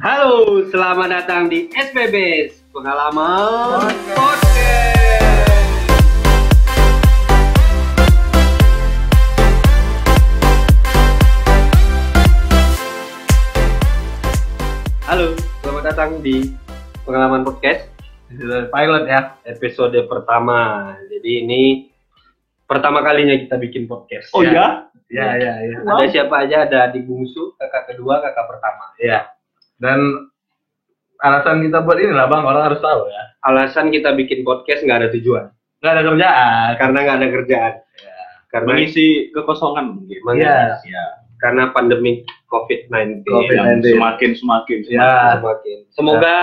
Halo, selamat datang di SPB Pengalaman Podcast. Halo, selamat datang di Pengalaman Podcast. Episode pilot ya. Episode pertama. Jadi ini pertama kalinya kita bikin podcast. Oh ya? Ya, ya, ya. Ada siapa aja? Ada adik bungsu, kakak kedua, kakak pertama. Ya. Dan alasan kita buat ini lah bang, orang harus tahu ya. Alasan kita bikin podcast nggak ada tujuan. Nggak ada kerjaan. Karena nggak ada kerjaan. Ya. Karena Mengisi kekosongan mungkin. Mengisi. Iya. Ya. karena pandemi COVID-19. COVID. Yang Nanti. semakin semakin. Ya. Semakin. Semoga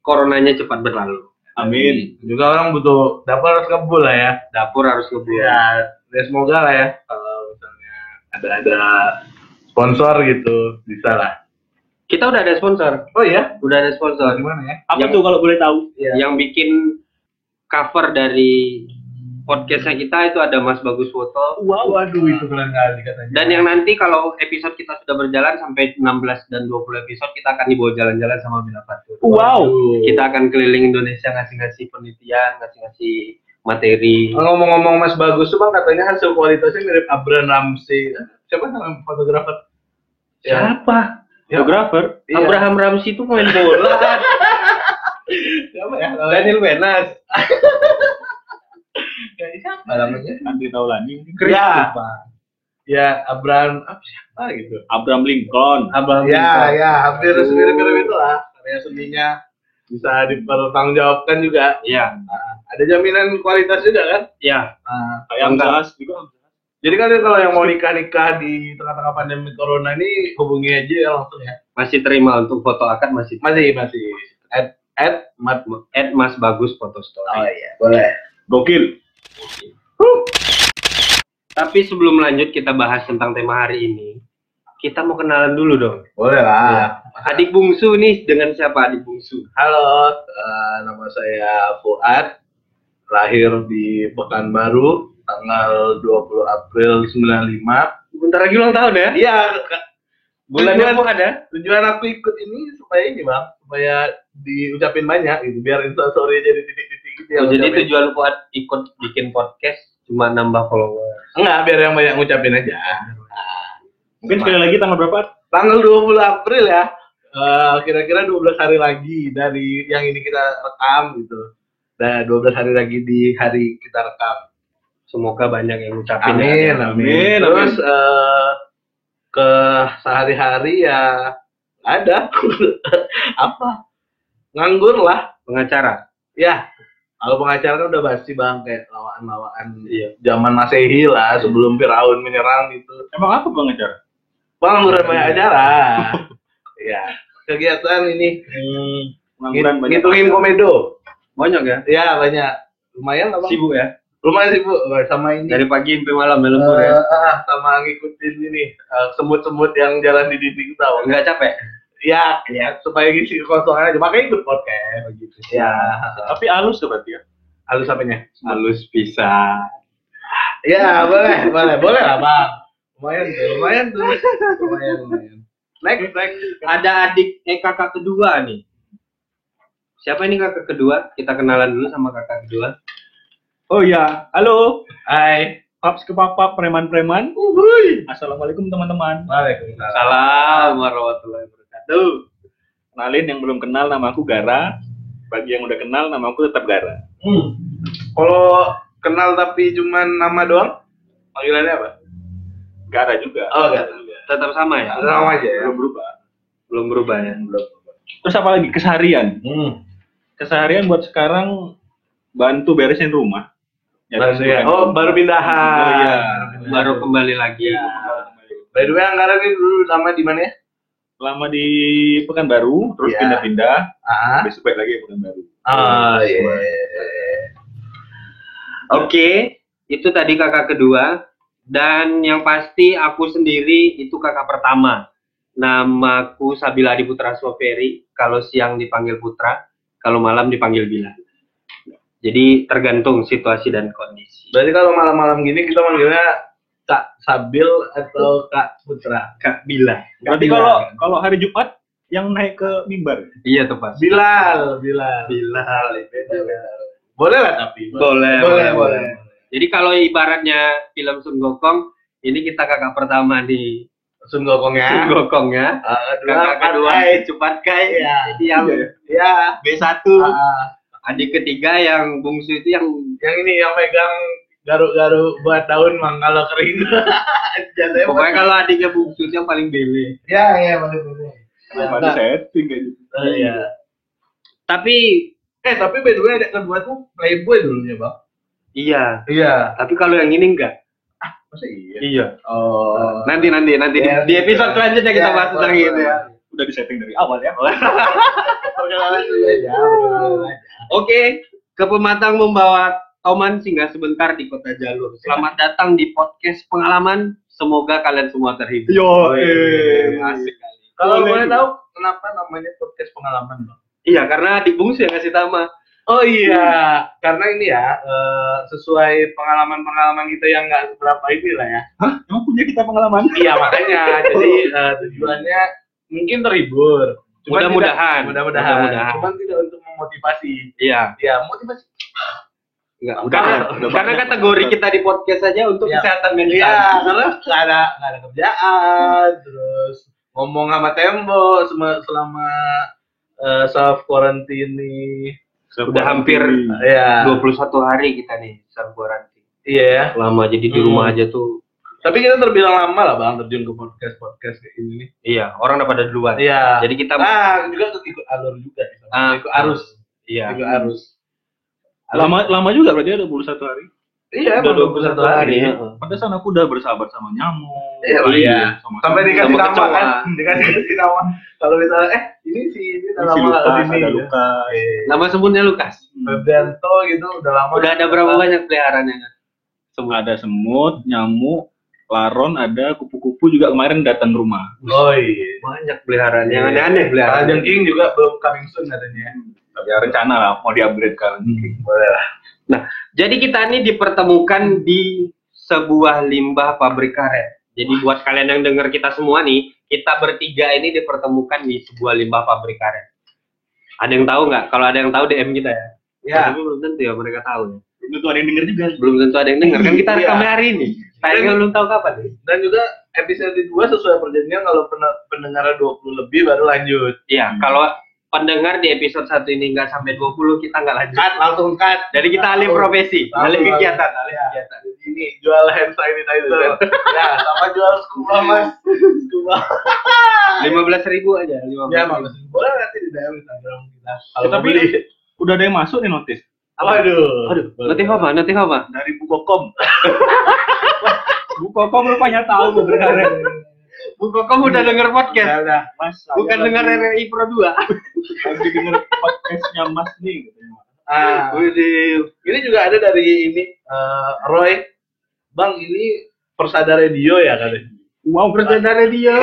coronanya cepat berlalu. Amin. Juga orang butuh dapur harus kebul lah ya. Dapur harus ngebuat. Ya, ya semoga lah ya. Kalau misalnya ada ada sponsor gitu, bisa lah. Kita udah ada sponsor. Oh iya? Udah ada sponsor. Gimana ya? Apa Yang- tuh kalau boleh tahu? Iya. Yang bikin cover dari podcastnya kita itu ada Mas Bagus Foto. Wow, waduh itu keren kali katanya. Dan yang nanti kalau episode kita sudah berjalan sampai 16 dan 20 episode kita akan dibawa jalan-jalan sama Bila Fatur. Wow. Kita akan keliling Indonesia ngasih-ngasih penelitian, ngasih-ngasih materi. ngomong-ngomong Mas Bagus tuh bang katanya hasil kualitasnya mirip Abraham Ramsey. Siapa nama fotografer? Ya. Siapa? Fotografer. Iya. Abraham Ramsey itu main bola. Siapa ya? Daniel Wenas. Siapa namanya? Andri Taulani. Ya. Ya, Abraham apa siapa gitu. Abraham Lincoln. Abraham ya, ya, hampir mirip-mirip itu lah. Karya seninya bisa dipertanggungjawabkan juga. Iya, Ada jaminan kualitas juga kan? iya. Nah, Kayak Enggak. Amzas juga. Jadi kan kalau yang mau nikah-nikah di tengah-tengah pandemi corona ini hubungi aja ya langsung ya. Masih terima untuk foto akad masih Masih, masih. At, at, mat, at Mas Bagus Foto Story. iya, boleh. Gokil. Tapi sebelum lanjut kita bahas tentang tema hari ini, kita mau kenalan dulu dong. Boleh lah. Adik bungsu nih dengan siapa adik bungsu? Halo, eh, nama saya Fuad, lahir di Pekanbaru, tanggal 20 April 95. Bentar lagi ulang tahun ya? Iya. Bulannya Tujuan- pun ada? tujuan aku ikut ini supaya ini bang, supaya diucapin banyak gitu, biar instastory jadi titik-titik gitu. Oh, yang jadi tujuan buat ikut bikin podcast cuma nambah follower. Enggak, biar yang banyak ngucapin aja. Mungkin sekali lagi tanggal berapa? Tanggal 20 April ya, eh, kira-kira 12 hari lagi dari yang ini kita rekam gitu. Dan 12 hari lagi di hari kita rekam. Semoga banyak yang ngucapin. Amin, ya. amin. Terus eh, ke sehari-hari ya ada apa? Nganggur lah. Pengacara. Ya, kalau pengacara kan udah basi bang kayak lawaan-lawaan Iya. zaman masehi lah sebelum Firaun menyerang gitu. Emang apa bang ajar? Pengangguran banyak acara. ya, kegiatan ini Hmm, ngit- pengangguran banyak. ngitungin komedo. Banyak ya? Ya banyak. Lumayan lah bang. Sibuk ya? Lumayan sibuk sama ini. Dari pagi sampai malam ya lembur ya? Eh, ah, sama ngikutin ini eh, semut-semut yang jalan di dinding tahu. Enggak capek? Ya, ya supaya ngisi kekosongan aja. Makanya ikut podcast. gitu Ya, Tapi halus tuh berarti ya. halus apanya? Halus bisa. Ya, boleh, boleh, boleh lah, Bang. Lumayan tuh, lumayan tuh. Lumayan, lumayan. Next, next. Ada adik, eh kakak kedua nih. Siapa ini kakak kedua? Kita kenalan dulu sama kakak kedua. Oh ya, halo. Hai. Paps ke papa preman-preman. Uhuy. Assalamualaikum teman-teman. Waalaikumsalam. Salam warahmatullahi wabarakatuh. Kenalin yang belum kenal nama aku Gara. Bagi yang udah kenal nama aku tetap Gara. Hmm. Kalau kenal tapi cuman nama doang, panggilannya apa? Gara juga. Oh, enggak. Tetap sama ya? Nama aja ya. Belum berubah. Belum berubah ya? Belum. Terus apa lagi? Keseharian. Hmm. Keseharian buat sekarang bantu beresin rumah. Baru ya. Oh, baru pindahan. Oh, iya. Baru kembali lagi. By the way, Anggara ini dulu lama di mana ya? Lama di Pekanbaru, terus Iya. pindah-pindah, Ah. besok balik lagi ke Pekanbaru. Ah, iya. Oke, itu tadi kakak kedua. Dan yang pasti aku sendiri itu kakak pertama. Namaku Sabila Adi Putra Soferi. Kalau siang dipanggil Putra, kalau malam dipanggil Bila. Jadi tergantung situasi dan kondisi. Berarti kalau malam-malam gini kita manggilnya Kak Sabil atau Kak Putra? Kak Bila. Berarti Bila. kalau kalau hari Jumat yang naik ke mimbar. Iya tepat. Bilal, Bilal. Bilal. Beda, beda. Boleh lah tapi. Boleh, boleh, boleh. Jadi kalau ibaratnya film Sun Gokong, ini kita kakak pertama di Sun Gokong ya. Sun Gokong ya. Ah, Kakak kedua. Cepat Kai. Iya. Jadi yang Ya. B1. Ah, Adik ketiga yang bungsu itu yang yang ini yang megang garuk-garuk buat daun mang kalau kering. Pokoknya kalau adiknya bungsu itu yang paling bele. Ya, ya. Kenapa Nah, ada setting kayak gitu? eh, Iya. Tapi Eh, tapi by the way, adik kedua tuh playboy dulunya, Bang. iya, Iya. tapi kalau yang ini enggak. Masa iya? Iya. Oh. Nanti nanti nanti di- Ya, di, episode selanjutnya kita ya, bahas tentang itu ya. Udah di setting dari awal ya. Aja. perkenalan aja. Oke, ke pematang membawa Toman singgah sebentar di kota Jalur. Selamat datang di podcast pengalaman. Semoga kalian semua terhibur. Yo, eh. Asik kali. Kalau Boleh tahu kenapa namanya podcast pengalaman, Bang? Iya, karena adik bungsu yang ngasih nama. Oh iya, karena ini ya eh, sesuai pengalaman-pengalaman kita yang nggak seberapa ini lah ya. Emang punya kita pengalaman? Iya makanya, jadi eh, tujuannya mungkin terhibur. Mudah-mudahan. Mudah-mudahan. Mudah-mudahan. Cuman tidak untuk memotivasi. Iya. Ya motivasi. Enggak, Udah, karena, udah karena kategori kita di podcast saja untuk Iya. kesehatan mental. Iya, karena nggak ada nggak ada kerjaan, terus ngomong sama tembok selama, selama eh, self quarantine nih. Udah hampir Iya. 21 hari kita nih self quarantine. Iya ya. Lama jadi di Hmm. rumah aja tuh. Tapi kita terbilang lama lah bang terjun ke podcast podcast kayak ini. nih. Iya, orang udah pada duluan. Iya. Jadi kita Ah juga ikut alur juga. Ah, ikut arus. Iya. Ikut arus. Lama lama juga berarti ada 21 hari. Iya, Udah emang 21 hari. Iya. Pantesan aku udah bersahabat sama nyamuk. Iya, iya. Sama Sampai dikasih Sama nama kan, dikasih kasih nama. Kalau misalnya eh ini sih ini udah si lama Lukas, ke sini. ada gitu. Lukas. Eh, Nama sebutnya Lukas. Febrianto gitu udah lama. Udah ada berapa banyak peliharaannya? Semua ada semut, nyamuk, laron, ada kupu-kupu juga kemarin datang rumah. Oh iya. Banyak peliharaan. Yang aneh-aneh peliharaan. Jengking juga belum coming soon katanya. Tapi ya rencana lah mau di-upgrade kan. Boleh lah. Jadi kita ini dipertemukan di sebuah limbah pabrik karet. Jadi buat kalian yang dengar kita semua nih, kita bertiga ini dipertemukan di sebuah limbah pabrik karet. Ada yang tahu nggak? Kalau ada yang tahu DM kita ya. Ya. Tapi belum tentu ya mereka tahu ya. Belum tentu ada yang denger juga. Belum tentu ada yang dengar kan kita Iya. rekamnya hari ini. Tayangnya belum tahu kapan nih. Dan juga episode 2 sesuai perjanjian kalau pen- pendengarnya 20 lebih baru lanjut. Iya, kalau pendengar di episode satu ini nggak sampai 20 kita nggak lanjut. Cut langsung cut. Jadi kita alih profesi, alih kegiatan, alih Ya. kegiatan. Ini jual hand sanitizer. ya, sama jual scuba mas. Scuba. Lima belas ribu aja, lima Ya, belas. bagus. Boleh nanti di DM Instagram kita. Kalau Tapi mau beli. udah ada yang masuk nih notis Aduh. Aduh, notif apa? Notif apa? dari Bukokom. Bukokom rupanya tahu bener Bu Kokom udah denger podcast, Ya udah. Mas, bukan denger RRI Pro 2. lagi denger podcastnya Mas nih. katanya. Ah, Widih. ini juga ada dari ini eh, Roy. Bang, ini Persada Radio ya katanya. Mau persada radio.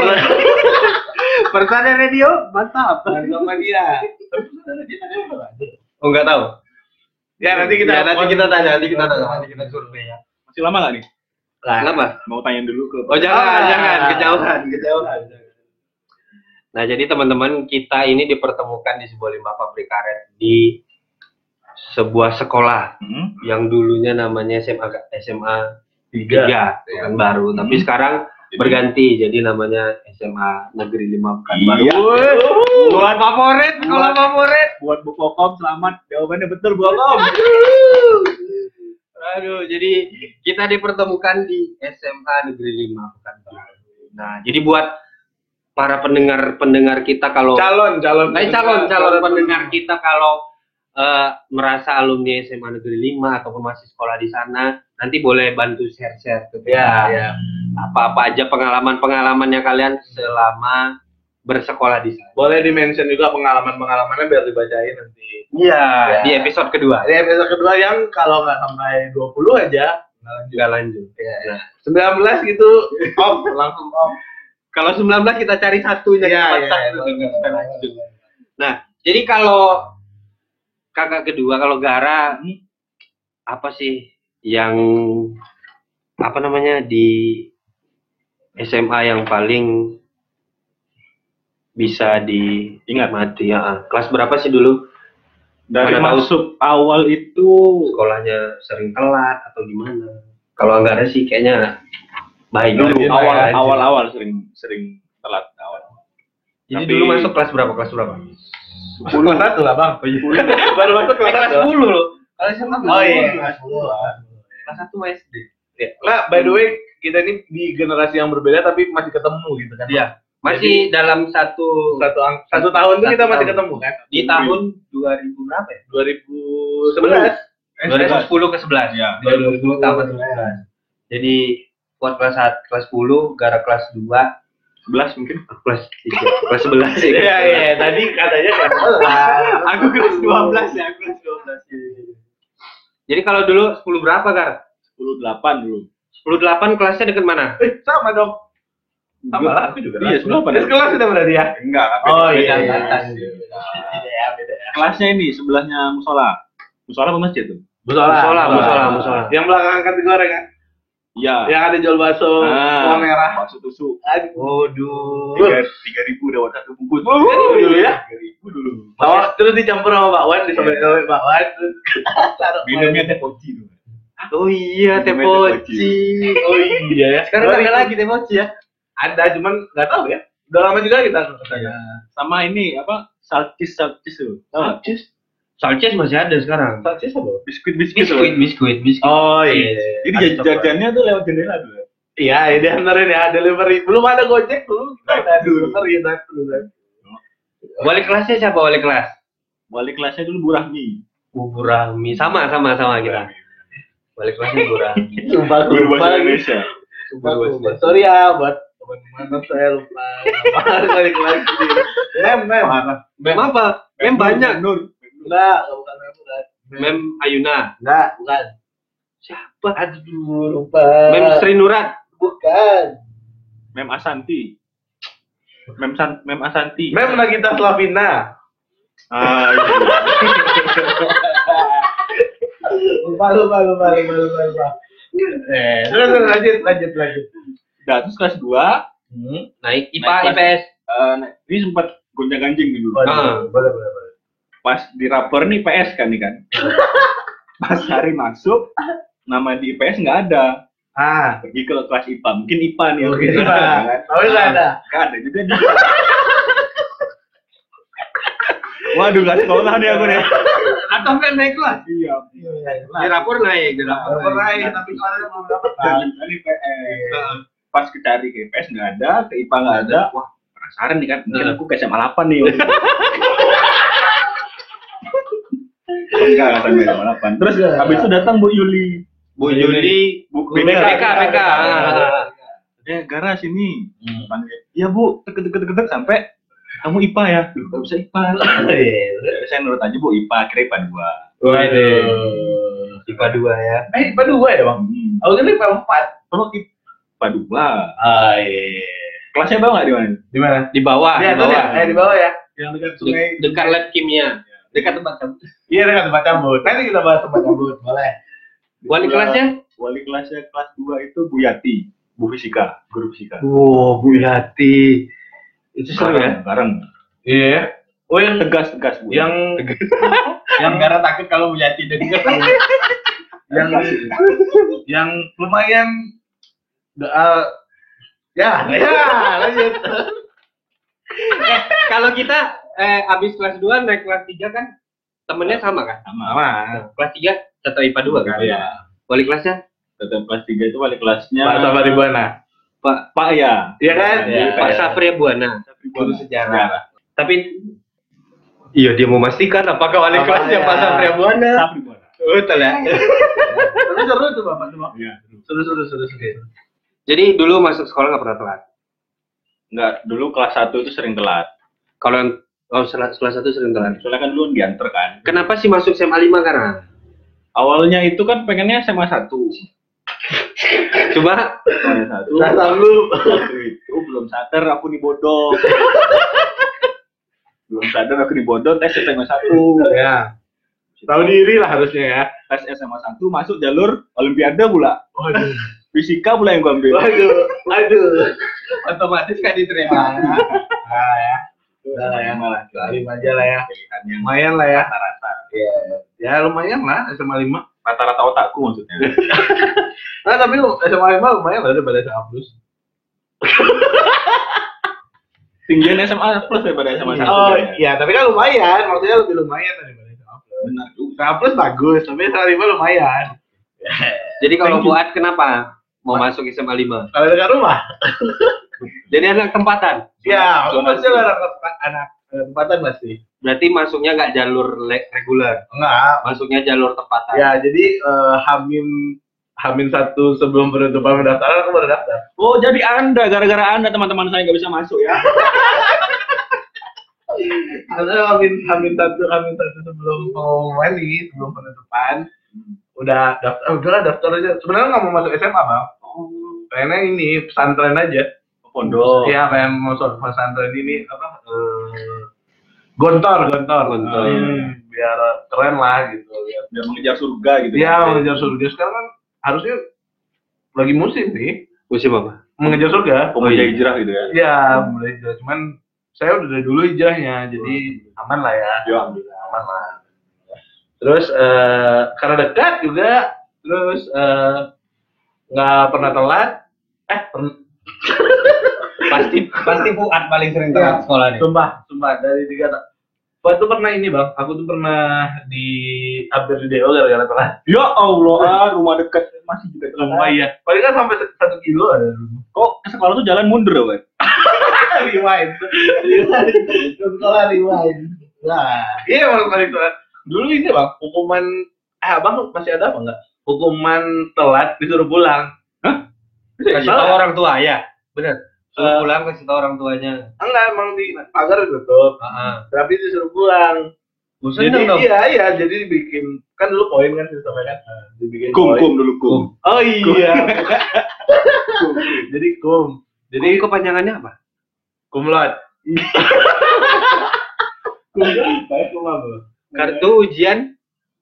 persada radio, mantap. sama dia. Persada Radio udah. Oh, enggak tahu. Ya, nanti kita Ya, nanti kita tanya, nanti kita tanya, nanti kita survei ya. Masih lama gak nih? Nah, Kenapa? Mau tanya dulu ke Oh, jangan, Ah. jangan, kejauhan, kejauhan. Nah, jadi teman-teman kita ini dipertemukan di sebuah limbah pabrik karet di sebuah sekolah Hmm? yang dulunya namanya SMA SMA tiga. 3, bukan baru, tapi Hmm. sekarang berganti jadi namanya SMA Negeri 5 bukan baru. Iya. Buat favorit, sekolah Buat- favorit. Buat Bukokom selamat. Jawabannya betul Bukokom. Aduh, jadi kita dipertemukan di SMA Negeri 5 bukan baru. Nah, jadi buat para pendengar-pendengar kita kalau Calon, calon. Nah, calon calon pendengar kita kalau eh, merasa alumni SMA Negeri 5 ataupun masih sekolah di sana, nanti boleh bantu share-share ke kita. Ya, ya. Apa-apa aja pengalaman-pengalaman yang kalian selama bersekolah di sana. Boleh di-mention juga pengalaman-pengalamannya biar dibacain nanti. Iya, Ya. di episode kedua. Ini episode kedua yang kalau nggak sampai 20 aja, nggak lanjut. Juga lanjut. Ya, ya. Nah, 19 gitu, off, langsung off. kalau 19 kita cari satunya Ya, ya, satu, boleh, kita boleh, lanjut. boleh. Nah, jadi kalau kakak kedua, kalau Gara, apa sih yang apa namanya di SMA yang paling bisa diingat mati ya. ah. Kelas berapa sih dulu? Dari Mana tahu. masuk awal itu Sekolahnya sering telat atau gimana? Kalau nggak ada sih kayaknya baik Dulu awal ya, awal awal sering sering telat awal. Jadi Tapi- dulu masuk kelas berapa? Kelas berapa? Kelas satu lah bang. Baru masuk kelas, Kelas 10 loh. Kelas SMA Oh iya. Kelas Kelas 1 SD. Nah, by the way, kita ini di generasi yang berbeda tapi masih ketemu gitu kan. Iya. Masih dalam satu Satu ang- satu tahun tuh Satu kita masih tahun. ketemu kan. di tahun 2000 berapa ya? 2011. 2010 ke 11. Ya. 2010 tambah 11. Jadi buat kelas 1, kelas 10, gara kelas 2, 11 mungkin. kelas 3, kelas 11 ya. Iya iya, tadi katanya kan. Aku kelas 12 ya, aku kelas 12. Jadi kalau dulu 10 berapa, Gar? 10 8 dulu. 10 8 kelasnya deket mana? Eh, sama dong. Sama lah, aku juga. Iya, 10 8. Terus kelas sudah berarti ya? Enggak, Oh beda- iya, beda. angkatan. Beda ya, beda ya. Kelasnya ini sebelahnya musola. Musola apa masjid tuh? Musola, Musola, musola, musola. Yang belakang angkat digoreng kan? Iya. Yang ada jual bakso Ah. warna merah. Bakso tusuk. Waduh. Tiga, tiga ribu dapat satu bungkus. Tiga ribu dulu ya? Tiga ribu dulu. Oh, terus dicampur sama bakwan, disobek-sobek bakwan, terus. Minumnya teh poci dulu. Oh iya, teh Minumnya teh poci. Oh iya ya. Sekarang ada lagi teh poci ya? Ada, cuman nggak tahu ya. Udah lama juga kita ke sana. Sama ini apa? Salcis salcis tuh. Salcis. Salces masih ada sekarang. Salcis apa? Biskuit biskuit. Biskuit, biskuit, biskuit. Oh iya. Jadi Ada jaj- coklat. jajannya tuh lewat jendela dulu. Iya, ini diantarin ya, delivery. Belum ada Gojek dulu. Kita ada delivery dulu. Wali kelasnya siapa wali kelas? Wali kelasnya dulu Bu Rahmi. Bubur Rahmi. Sama, sama, sama kita. Wali kelasnya Bu Rahmi. Lupa, lagi. Indonesia. Lupa, lupa. Sorry ya, buat teman-teman saya lupa. Kelas ini. Mem, mem. Mem apa? Mem banyak. Nur. Enggak, bukan mem, bukan. Mem Ayuna. Enggak, bukan. Siapa? Aduh, lupa. Mem Sri Nurat. Bukan. Mem Asanti. Mem San Mem Asanti. Mem Nagita Slavina. Ah, iya. Lupa, lupa, lupa, lupa, lupa, lupa. Eh, terus, lanjut, lanjut, lanjut. Udah, terus kelas 2 Hmm. Naik IPA, Naik. IPS. eh, nah, ini sempat gonjang ganjing dulu. Ah. boleh, boleh, boleh. Pas di rapor nih PS kan nih kan. Pas hari masuk nama di IPS nggak ada. Ah, Pergi ke kelas IPA. Mungkin IPA nih. Itu. IPA. Kan? Tapi nggak ada. Nggak ada juga. Waduh, nggak sekolah nih aku nih. Atau kan naik kelas? Iya. Di rapor naik. Di rapor naik, tapi soalnya belum dapat. Dari PS. Pas kecari ke IPS nggak ada, ke IPA nggak ada. Wah, penasaran nih kan. Mungkin aku ke SMA 8 nih. Enggak, nggak sampai SMA 8. Terus habis itu datang Bu Yuli. Bu Yuli. Bu BK, BK, BK. Eh, gara sini. Panggil, Iya Bu, deket-deket deket sampai kamu IPA ya? Nggak bisa IPA. Iya. Saya nurut aja Bu, IPA, kira IPA 2. Waduh. IPA 2 ya. Eh, IPA dua ya, Bang? Hmm. Aku kira IPA empat. Kamu IPA 2. Ah, iya. Kelasnya bawah nggak di mana? Di mana? Di bawah. Di Di atas ya? bawah. Eh, di bawah ya? Yang dekat sungai. De- dekat lab kimia. Dekat tempat kamu. Iya, dekat tempat cabut. Nanti kita bahas tempat cabut, boleh. Wali kelasnya? Wali kelasnya kelas 2 itu Bu Yati, Bu Fisika, guru fisika. Wow, Bu Yati. Itu seru ya? Bareng. Iya. Oh, yang Tegas tegas Bu. yang yang Karena takut kalau Bu Yati denger. yang yang lumayan eh, ya ya lanjut eh, kalau kita eh abis kelas 2 naik kelas 3 kan temennya sama kan? sama. sama Kelas 3 tetap IPA 2 kan? Iya. Wali kelasnya? Tetap kelas 3 itu wali kelasnya Pak Buana Pak Pak ya. Iya kan Iya. Pak Safri Buana. Guru sejarah. Tapi Iya dia memastikan apakah wali kelasnya ya? Pak Safri Buana. Safri Buana. Betul ya. Tapi seru tuh bapak tuh. Iya. seru seru seru seru Jadi dulu masuk sekolah nggak pernah telat. Enggak, dulu kelas 1 itu sering telat. Kalau yang oh setelah satu sering telat. Soalnya kan dulu diantar kan. Kenapa sih masuk SMA 5 karena? Awalnya itu kan pengennya SMA 1. Coba SMA 1. Nah, sanggup. Itu belum sadar aku dibodoh. belum sadar aku dibodoh tes SMA 1. ya tahu diri lah harusnya ya Tes SMA 1 masuk jalur olimpiade pula. waduh Fisika pula yang gua ambil. waduh waduh otomatis kan diterima. nah ya Udah lah ya. Lima lah. Lima aja lah ya. Lumayan lah ya. rata-rata. Ya lumayan lah SMA 5. Rata-rata otakku maksudnya. Nah tapi lu SMA 5 lumayan lah daripada SMA plus. Tinggian SMA plus daripada SMA satu. Oh ya. iya, tapi kan lumayan. Maksudnya lebih lumayan daripada SMA plus. Benar juga. SMA plus bagus, tapi SMA 5 lumayan. Jadi kalau Thank you. Fuad kenapa mau masuk SMA 5? Kalau dekat rumah, Jadi anak tempatan. ya, aku Zonasi. pasti anak anak anak tempatan pasti. Berarti masuknya nggak jalur le- reguler, Enggak, masuknya jalur tempatan. ya jadi eh, Hamin Hamin satu sebelum penutupan pendaftaran aku baru daftar. Oh, jadi Anda gara-gara Anda teman-teman saya nggak bisa masuk ya. Karena Hamin Hamin satu Hamin satu sebelum pengumuman nih, sebelum penutupan, udah daftar, oh, udahlah daftar aja. Sebenarnya nggak mau masuk SMA bang, pengennya ini pesantren aja. Pondok. Iya, pengen masuk pesantren ini apa? eh, gontor, gontor, Gontor. Hmm, biar keren lah gitu. Biar Biar mengejar surga gitu. Iya, mengejar surga sekarang kan harusnya lagi musim sih Musim apa? mengejar surga. Pemuja hijrah gitu ya. Iya, mulai hijrah. Cuman saya udah dari dulu hijrahnya, jadi aman lah ya. Ya. Aman lah. Terus eh karena dekat juga, terus eh, nggak pernah telat. Eh, pern- Pasti pasti Fuad paling sering telat sekolah nih. sumpah, sumpah dari tiga tak. Gua tuh pernah ini bang, aku tuh pernah di hampir di DO gara-gara telat. Ya Allah, ah, rumah dekat masih juga telat. Sumpah iya. Paling kan sampai satu kilo ada. Kok ke sekolah tuh jalan mundur ya, Pak? rewind. Ke sekolah rewind. Nah, iya bang paling telat. Dulu ini bang, hukuman eh abang masih ada apa enggak? Hukuman telat disuruh pulang. Kasih Salah. tahu orang tua ya. Bener. Suruh pulang kasih tahu orang tuanya. Enggak, emang di pagar tutup. Heeh. Tapi disuruh pulang. Bosan Jadi dong. iya iya, jadi dibikin kan dulu poin kan sistemnya kan. Nah, Dibikin Kum, poin. kum dulu kum. Oh iya. jadi kum. Jadi Jadi kepanjangannya apa? kumlot. kum? Kum? Kartu ujian.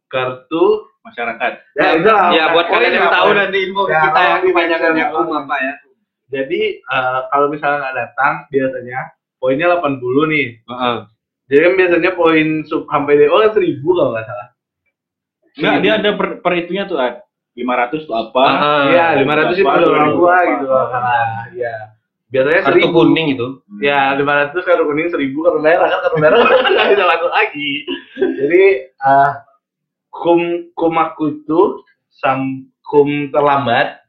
Kartu Masyarakat. ya itu lah. Ya buat kalian yang tahu nanti info Ya, kita yang kepanjangannya um apa? apa ya. Jadi eh, kalau misalnya nggak datang biasanya poinnya 80 nih. Heeh. Jadi kan biasanya poin sub sampai DO kan 1000 kalau nggak salah. Enggak, dia ada per, per itunya tuh, Ad. 500 tuh apa? Ah, Iya, 500 sih berapa, pada orang tua gitu. Ah, Iya. Biasanya Kartu 1000. kuning itu. Ya, 500 kartu kuning 1000 kartu merah kan kartu merah nggak bisa masuk lagi. Jadi eh kum kum aku itu sam kum terlambat.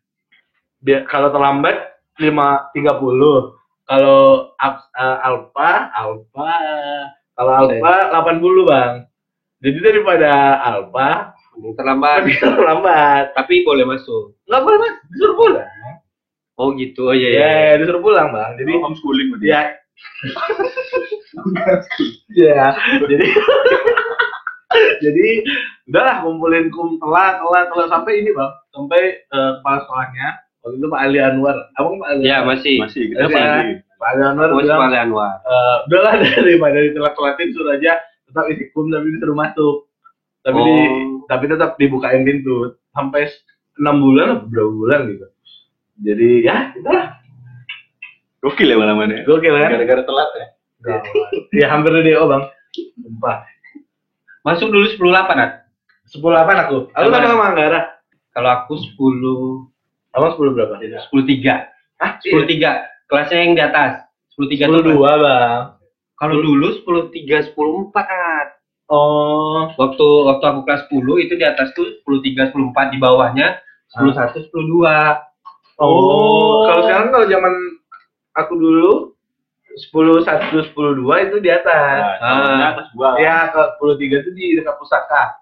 Dia kalau terlambat 5 30. Kalau ap- eh, alfa alfa kalau alfa 80, Bang. Jadi daripada alfa Terlambat. lebih terlambat. Tapi boleh masuk. Nggak boleh, Mas. Disuruh pulang. Oh gitu. Oh iya Ya, iya. disuruh pulang, Bang. Jadi Jadi homeschooling berarti. ya ya jadi jadi udahlah kumpulin kum telat telat telat sampai ini bang sampai eh, kepala sekolahnya waktu itu Pak Ali Anwar abang Pak Ali Ya Anwar? masih. Masih kita Ya, masih. Pak Ali Anwar Oh, bilang Sekolah Anwar. eh, udahlah daripada ditelat telatin suruh aja tetap isi kum tapi disuruh masuk tapi di, Oh. tapi tetap dibukain pintu sampai enam bulan atau berapa bulan gitu jadi ya itulah Gokil ya malam-malamnya. gokil kan Gara-gara telat ya. ya hampir di DO bang sumpah Masuk dulu 10 8 Nat. sepuluh delapan aku aku Sama. sama sama Anggara Kalau aku 10 abang sepuluh berapa 10 3. ah 10 3. Kelasnya yang di atas. 10 3 sepuluh dua bang Kalau dulu 10 3 10 4 Nat. oh Waktu waktu aku kelas 10 itu di atas tuh 10 3 10 4 di bawahnya 10 1 10 2. oh kalau sekarang kalau zaman aku dulu sepuluh satu sepuluh dua itu di atas Nah, kelas dua. ya ke sepuluh tiga itu di dekat pusaka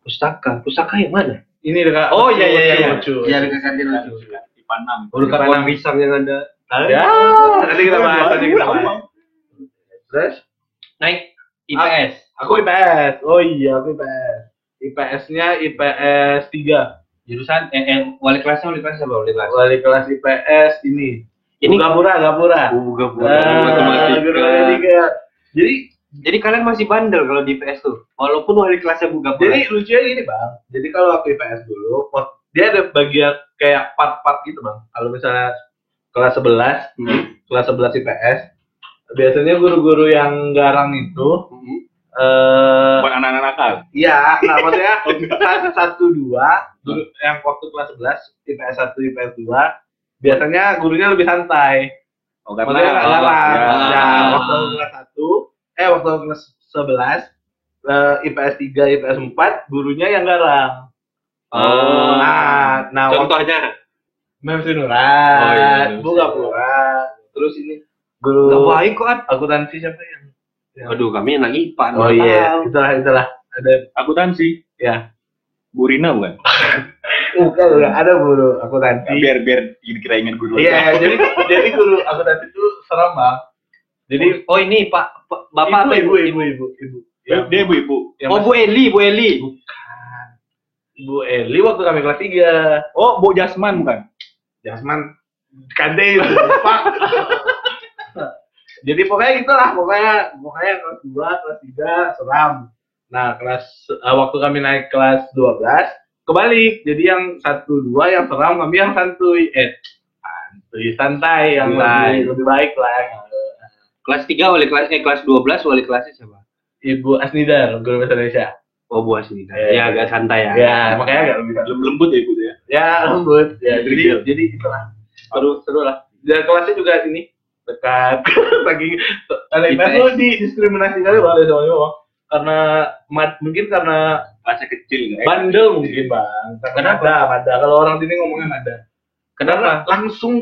Pustaka. Pustaka yang mana? Ini dekat Oh iya iya iya. lucu. Iya dekat kantin lucu. IPA 6. Oh, dekat pohon pisang yang ada. ya nanti kita bahas nanti kita bahas terus Naik IPS. aku IPS oh iya aku IPS IPS-nya IPS 3 Jurusan eh, eh wali kelasnya wali kelas apa wali kelas? wali kelas IPS ini Ini Gapura Gapura buka Ah, guru-guru tiga. Jadi Jadi kalian masih bandel kalau di IPS tuh. Walaupun wali kelasnya buka jadi lucunya gini bang. Jadi kalau waktu IPS dulu, pot- dia ada bagian kayak part-part gitu bang. Kalau misalnya kelas 11, Hmm. kelas 11 IPS, biasanya guru-guru yang garang itu Mhm. eh Buat anak-anak nakal. Iya, nah maksudnya kelas satu dua, guru yang waktu kelas 11 IPS 1 IPS 2 biasanya gurunya lebih santai. Oh, Maksudnya nggak oh, galak. ya. Ya, waktu kelas 1, eh waktu kelas 11 eh, IPS 3, IPS 4 gurunya yang garang. Oh. Nah, nah waktu Contohnya, Mem Oh, iya, Sinurat, Mem Bu Gapura, terus ini guru gak baik kok. Akuntansi siapa yang? yang- Aduh, kami anak IPA. Oh iya, tahu. itulah itulah. Ada Akuntansi. ya. Bu Rina bukan? Bukan, bukan. ada guru akuntansi. Biar biar dikira ingin guru. Iya, jadi jadi guru akuntansi itu serem bang. Jadi Oh ini Pak, Pak- Bapak apa ibu, Ibu? ibu, ibu, ibu, ibu. Dia, dia ibu-ibu. yang Oh Bu Eli, Bu Eli. bukan. Ibu Eli waktu kami kelas 3 Oh, Bu Jasman bukan? Jasman kade Pak. Jadi pokoknya itulah, pokoknya pokoknya kelas 2, kelas 3 seram. Nah, kelas eh, waktu kami naik kelas 12 kebalik. Jadi yang satu dua yang seram, kami yang santuy. Eh, santuy santai yang lebih, lebih baik lah. Kelas 3 wali kelas eh kelas 12 wali kelasnya siapa? Ibu Asnidar, guru bahasa Indonesia. Oh Bu Asni. Iya. Ya agak santai ya. Ya, makanya agak lebih Lem- Lembut ya ibu tuh ya. Ya, lembut. Ya, Jadi jadi chill. jadi itulah. Seru seru lah. Dan kelasnya juga sini dekat ada IPS. IPS lo di diskriminasi kali sama Bang. Karena mat, mungkin karena Masa kecil kan? bandel mungkin bang. Karena Kenapa? ada, ada. Kalau orang sini ngomongnya ada. Karena Kenapa? langsung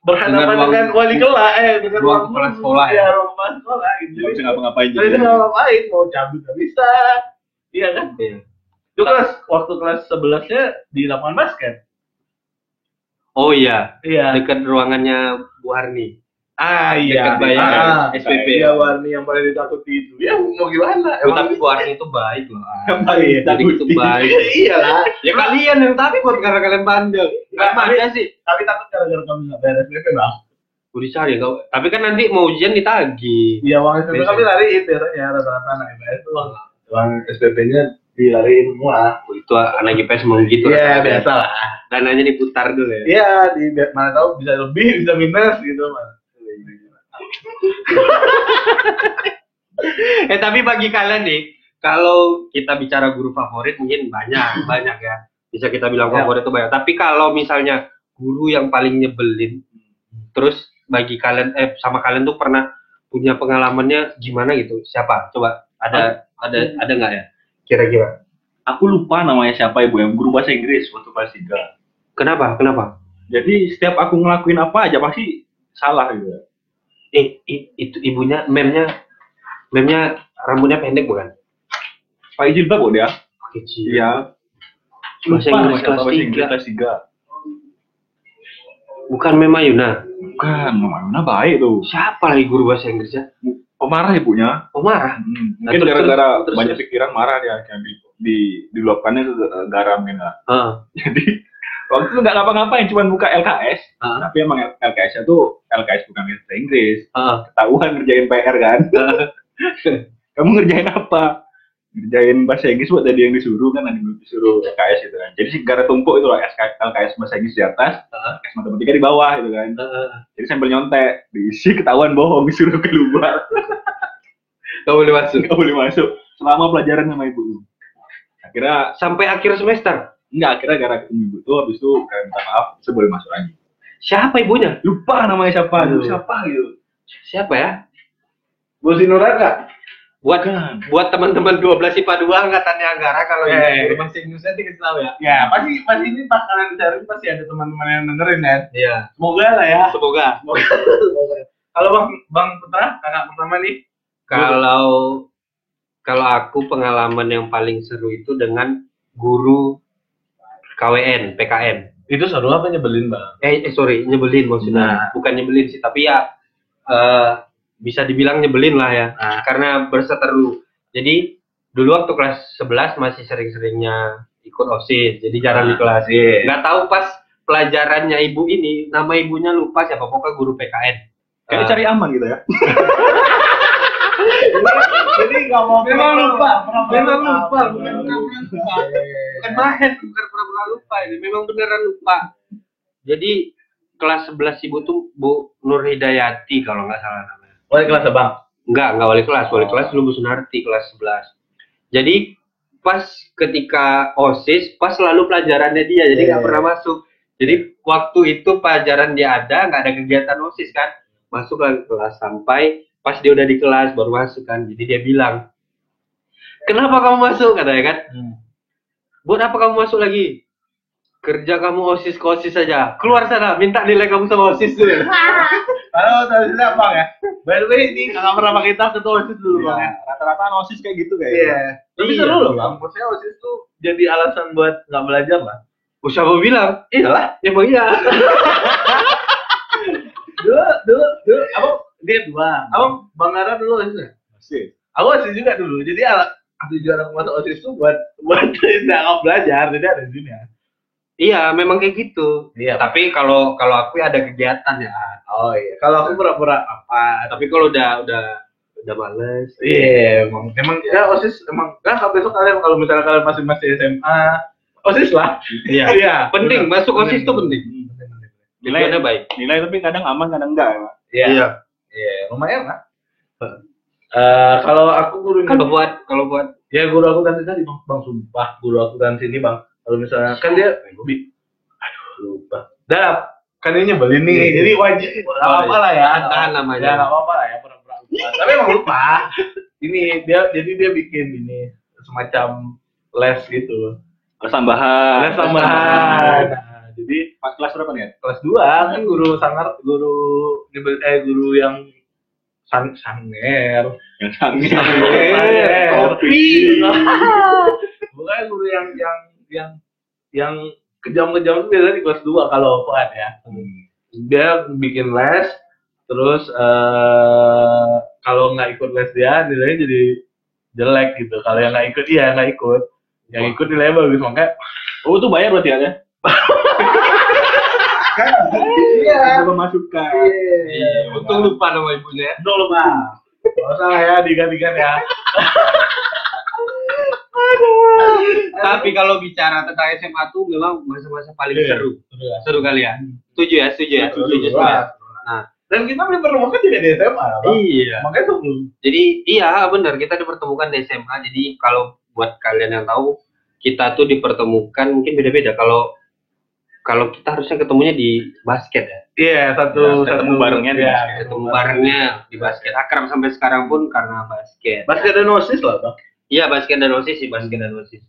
berhadapan Dengan dengan, wali kelas, eh dengan ruang kepala sekolah ya? Iya, ruang kepala sekolah gitu. Nggak bisa ngapa-ngapain Jadi nggak ngapain, mau cabut nggak bisa. Iya kan? Iya. Itu kelas waktu kelas 11 nya di lapangan basket. Oh iya, Iya. dekat ruangannya Bu Arni. Ah iya. Bayangan, Ah, SPP. Iya Warni yang paling ditakuti itu. Ya mau gimana? Oh, tapi Bu Arni itu baik loh. yang paling Jadi itu baik. iya lah. Ya kalian yang takut karena kalian bandel. Gak Tapi- ada sih. Tapi takut gara-gara kamu nggak beres SPP bang. Udah cari kau. Tapi kan nanti mau ujian ditagih. Iya uang SPP kami lariin biasanya rata-rata anak IPS itu uang uang SPP-nya dilariin semua. Oh, itu anak IPS mau gitu. Iya biasa lah. Dananya diputar dulu ya. Iya di mana tahu bisa lebih bisa minus gitu mas. Eh tapi bagi kalian nih, kalau kita bicara guru favorit mungkin banyak, banyak ya. Bisa kita bilang Ya. favorit itu banyak. Tapi kalau misalnya guru yang paling nyebelin, terus bagi kalian eh sama kalian tuh pernah punya pengalamannya gimana gitu? Siapa? Coba ada ada ada nggak ya? Kira-kira. Aku lupa namanya siapa ibu yang guru bahasa Inggris waktu kelas 3. Kenapa? Kenapa? Jadi setiap aku ngelakuin apa aja pasti salah gitu. Eh, itu ibunya, memnya, memnya rambutnya pendek bukan? Pakai jilbab kok dia. Iya. Bahasa Inggris nama siapa, kelas bahasa Inggris tiga. kelas 3. Bukan Mem Ayuna. Bukan, mana baik tuh. Siapa lagi guru bahasa Inggrisnya? Pemarah ibunya. Oh marah. Hmm, Nah, mungkin terus- gara-gara banyak pikiran marah dia kayak di, di diluapkannya ke ke garam gitu lah. Heeh. Jadi waktu itu nggak ngapa-ngapain, cuma buka LKS. Heeh. Tapi emang LKS-nya tuh LKS bukan bahasa Inggris. Heeh. Ketahuan ngerjain PR kan. Kamu ngerjain apa? Ngerjain bahasa Inggris buat tadi yang disuruh kan, ada yang disuruh LKS gitu kan. Jadi si gara tumpuk itu loh LKS bahasa Inggris di atas, Heeh. LKS matematika di bawah gitu kan. Heeh. Jadi sambil nyontek, diisi ketahuan bohong disuruh keluar. Gak boleh masuk. Nggak boleh masuk selama pelajaran sama ibu. Akhirnya Sampai akhir semester. Enggak, akhirnya gara ketemu ibu tuh habis itu kayak minta maaf, saya boleh masuk lagi. Siapa ibunya? Lupa namanya siapa, Aduh. siapa gitu. Siapa ya? Bu Sinurat nggak? Buat Bukan. buat teman-teman 12 IPA 2 angkatannya Anggara kalau Eh. ingat guru bahasa Inggrisnya dikasih tahu ya. Ya pasti pasti ini pas kalian cari pasti ada teman-teman yang dengerin kan. Iya. Semoga lah ya. Semoga. Semoga. Kalau bang bang Putra kakak pertama nih. Kalau kalau aku pengalaman yang paling seru itu dengan guru KWN, PKN. Itu seru apa nyebelin bang? Eh, eh sorry, nyebelin maksudnya. Nah. Bukan nyebelin sih, tapi ya eh bisa dibilang nyebelin lah ya. Nah. Karena berseteru. Jadi dulu waktu kelas 11 masih sering-seringnya ikut OSIS, jadi jarang di Nah. kelas. Iya. Nggak tahu pas pelajarannya ibu ini, nama ibunya lupa siapa, pokoknya guru PKN. Kayak Eh, cari aman gitu ya. Jadi nggak mau Memang lupa, memang lupa, Bukan pura-pura lupa. bukan main, bukan pura-pura lupa ini, memang beneran lupa. Jadi kelas 11 ibu tuh Bu Nur Hidayati kalau nggak salah namanya. Wali kelas abang. Enggak, enggak wali kelas. Wali Oh. kelas belum Sunarti kelas 11. Jadi pas ketika OSIS, pas selalu pelajarannya dia, jadi Iya, nggak iya. pernah masuk. Jadi waktu itu pelajaran dia ada, nggak ada kegiatan OSIS kan, masuk lagi kelas sampai pas dia udah di kelas baru masuk kan. Jadi dia bilang, kenapa kamu masuk katanya kan? Hmm. Buat apa kamu masuk lagi? Kerja kamu OSIS ke OSIS saja. Keluar sana, minta nilai kamu sama OSIS tuh. Halo, siapa bang ya? By the way, ini kakak pernah kita ketua OSIS dulu bang. ya. Iya, rata-rata nosis kayak gitu kayak. Iya. Tapi Iya. seru loh bang. Maksudnya OSIS tuh jadi alasan buat nggak belajar lah. Oh, siapa bilang? Iyalah. Emang iya. Dulu, dulu, dulu. Abang dia dua. Abang bang Ara dulu OSIS nggak? Masih. Aku OSIS juga dulu. Jadi ala tujuan aku masuk OSIS tuh buat buat nggak belajar. Jadi ada di sini ya. Iya, memang kayak gitu. Iya. Tapi kalau kalau aku ada kegiatan ya. Oh iya. Kalau aku pura-pura apa? Tapi kalau udah udah udah males. Iya, emang, emang ya OSIS emang kan kalau besok kalian kalau misalnya kalian masih masih SMA, OSIS lah. Iya. Iya. Penting, masuk OSIS tuh penting. Nilai Tujuannya baik. nilai tapi kadang aman kadang enggak ya. Pak. Iya. Iya, lumayan lah. Eh, kalau aku guru Kalau buat kalau buat ya guru aku kan tadi bang, bang sumpah guru aku kan sini bang. Kalau misalnya kan dia, bi- aduh lupa. Dah, kan ini nyebelin nih, iya. jadi wajib. Gak apa lah ya. Tahan namanya. Ya nggak apa-apa lah ya pura-pura lupa. Tapi emang lupa. Ini dia jadi dia bikin ini semacam les gitu. Tambahan. Les tambahan. Nah, jadi Pas kelas berapa nih? ya? kelas 2 kan guru sangar guru eh guru yang sang sanger Yang. Sanger. Kopi. bukan guru yang yang yang yang kejam-kejam itu biasanya di kelas 2 kalau Fuad ya dia bikin les terus eh kalau nggak ikut les dia nilainya jadi jelek gitu kalau yang nggak ikut iya nggak ikut yang ikut nilainya bagus makanya Oh, itu bayar berarti ya? iya Itu pemasukan. iya untung lupa nama ibunya. Udah lu bang. Gak usah lah ya digantikan ya. Tapi kalau bicara tentang SMA tuh memang masa-masa paling Iya. seru. Seru kali ya. Setuju ya, setuju ya. Setuju, ya. Nah. Dan kita dipertemukan tidak di SMA, bang. Iya. Makanya tuh belum. Jadi iya benar kita dipertemukan di SMA. Jadi kalau buat kalian yang tahu kita tuh dipertemukan mungkin beda-beda. Kalau kalau kita harusnya ketemunya di basket ya. Iya satu Ya, ketemu satu barengnya di Iya, basket. Ketemu barengnya di basket. Akrab sampai sekarang pun karena basket. Basket dan osis lah bang. Iya basket dan osis sih basket dan osis.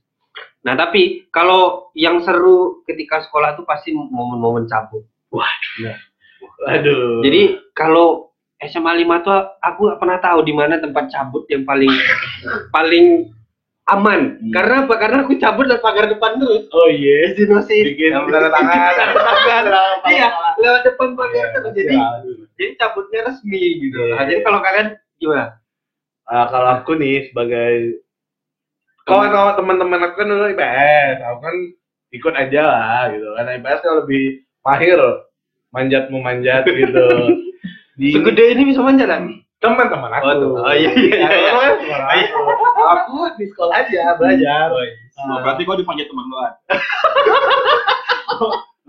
Nah tapi kalau yang seru ketika sekolah tuh pasti momen-momen cabut. Aduh. Jadi kalau SMA 5 tuh aku pernah tahu di mana tempat cabut yang paling paling aman. Hmm. Karena apa? Karena aku cabut dari pagar depan terus. oh iya. Di osis. Bikin tanda tangan. Tangan. Iya, lewat depan pagar Iya, terus. Jadi jadi cabutnya resmi gitu. Nah, jadi kalau kalian gimana? Ah, kalau aku nih sebagai kawan-kawan teman-teman aku kan dulu IPS, aku kan ikut aja lah gitu. Karena IPS kan lebih mahir manjat memanjat gitu. Di Segede ini bisa manjat kan? Teman-teman aku. Oh. Oh, iya, iya, iya, iya. Aku teman aku. Aku di sekolah aja belajar. Oh, berarti kau dipanggil teman lu.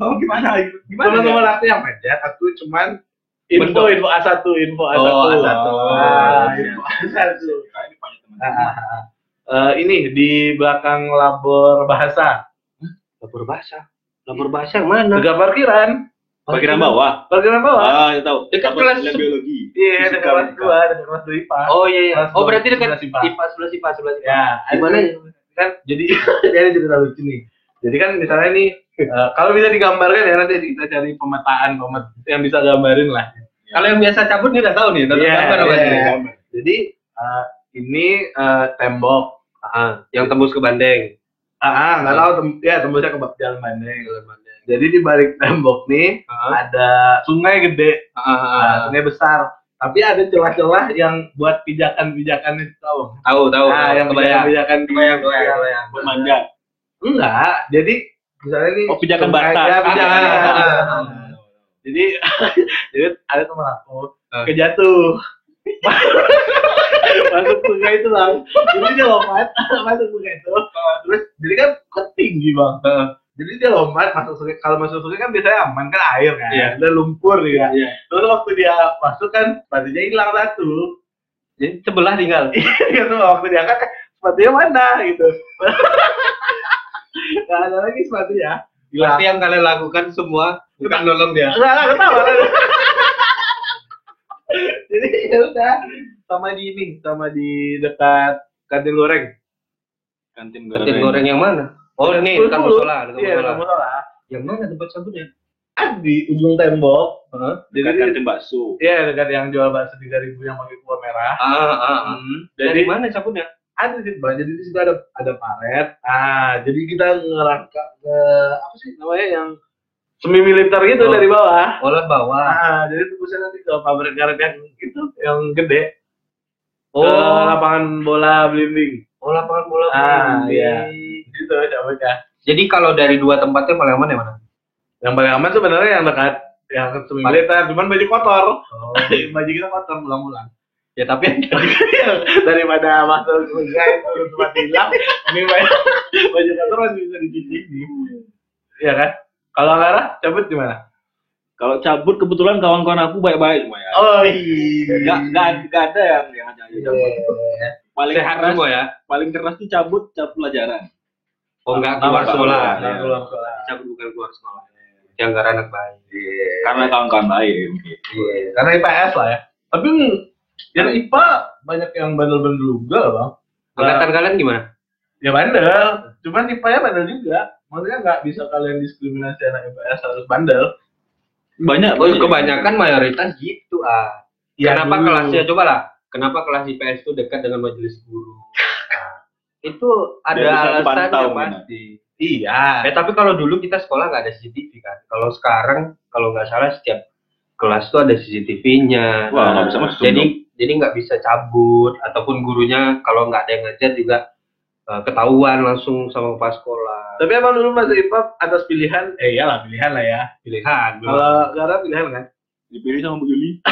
Oh, gimana? Gimana? Teman-teman aku yang manjat, aku cuman info Bentuk. info A1, info A1. Oh, A1. Ah, iya. info A1. Kayak dipanggil teman. Ah, ah, ah. Eh, ini di belakang labor bahasa, Labor bahasa. Labor bahasa yang mana? dekat parkiran, Bagian bawah. parkiran bawah. Ah, ya tahu. Dekat kelas- biologi. Iya, dekat kelas fisika. dua, dekat kelas dua IPA. Oh iya iya. Oh berarti dekat IPA. Sebelah IPA sebelah IPA. Ya, Di mana ya? kan? Jadi ini cerita lucu nih. Jadi kan misalnya nih, eh, kalau bisa digambarkan ya nanti kita cari pemetaan pemet yang bisa gambarin lah. Kalau yang biasa cabut nih udah tahu nih, udah tahu Iya, gambar apa iya. sih? Jadi eh, ini eh, tembok. Ah, yang tembus ke Bandeng. Ah, ah, nggak tahu tem ya tembusnya ke jalan Bandeng. Jadi di balik tembok nih Ah, ada sungai gede, ah, nah, ah. sungai besar. Tapi ada celah-celah yang buat pijakan-pijakan itu tahu. Tahu tahu. Nah, yang pijakan-pijakan di- Kebayang, kebayang. Buat. Enggak, jadi misalnya nih Oh, pijakan batas. Ya, pijakan. Ah, ah, ah. Jadi jadi ada teman aku kejatuh. masuk sungai itu bang. Jadi dia lompat masuk sungai itu. Terus jadi kan ketinggi bang. Jadi dia lompat masuk sungai. Kalau masuk sungai kan biasanya aman kan air kan. Iya. Ada lumpur ya. Iya. Terus waktu dia masuk kan sepatunya hilang satu. Jadi sebelah tinggal. Iya tuh waktu dia angkat eh, sepatunya mana gitu. Gak ada lagi sepatunya. Hilang. Berarti yang kalian lakukan semua bukan nolong dia. Enggak, enggak ketawa. Jadi ya udah sama di ini, sama di dekat kantin goreng. Kantin Kantin goreng yang mana? Oh ini dekat musola, dekat Iya, musola. dekat musola. Yang mana tempat sabunnya? Kan di ujung tembok. Dekat Jadi kantin bakso. Iya, dekat yang jual bakso tiga ribu yang pakai kuah merah. Ah, ah, ah. Hmm. Dari Jadi mana sabunnya? ada di bawah. Jadi di situ ada ada paret. Ah, jadi kita ngerangkak ke apa sih namanya yang semi militer gitu Oh. dari bawah. Olah bawah. Ah, jadi tembusnya nanti ke pabrik karet yang itu yang gede. Oh, Ke lapangan bola belimbing. oh lapangan bola. Ah, iya. Gitu cabutnya. Jadi kalau dari dua tempatnya paling aman yang mana? Yang paling aman sebenarnya yang dekat yang semi militer, cuman baju kotor. Oh. baju kita kotor pulang-pulang. ya tapi Daripada masuk sungai terus tempat hilang, ini baju, baju kotor masih bisa dicuci. Iya kan? Kalau Lara cabut gimana? Kalau cabut kebetulan kawan-kawan aku baik-baik semua ya. Oh iya. Nggak, nggak, nggak ada yang yang aja cabut. Paling sehat keras, ya. paling keras tuh cabut cabut pelajaran. Oh enggak keluar sekolah. Lurah, Ya. ya. Pulang sekolah. Cabut bukan keluar sekolah. Yang enggak anak baik. Karena kawan-kawan baik. Karena IPS lah ya. Tapi yang IPA banyak yang bandel-bandel juga bang. Angkatan kalian gimana? Ya bandel. Cuman IPA-nya bandel juga. Maksudnya nggak bisa kalian diskriminasi anak IPS harus bandel. Banyak. Oh, kebanyakan mayoritas gitu ah. Ya, Kenapa dulu. kelasnya coba lah? Kenapa kelas IPS itu dekat dengan majelis guru? Nah, itu ada alasannya pasti. Iya. Eh tapi kalau dulu kita sekolah nggak ada CCTV kan. Kalau sekarang kalau nggak salah setiap kelas tuh ada CCTV-nya. Wah, nggak bisa masuk Jadi jadi nggak bisa cabut ataupun gurunya kalau nggak ada yang ngajar juga eh, ketahuan langsung sama kepala sekolah. Tapi emang dulu masuk IPA atas pilihan, eh iyalah pilihan lah ya. Pilihan. Kalau Gara pilihan kan? Dipilih sama Bu Juli.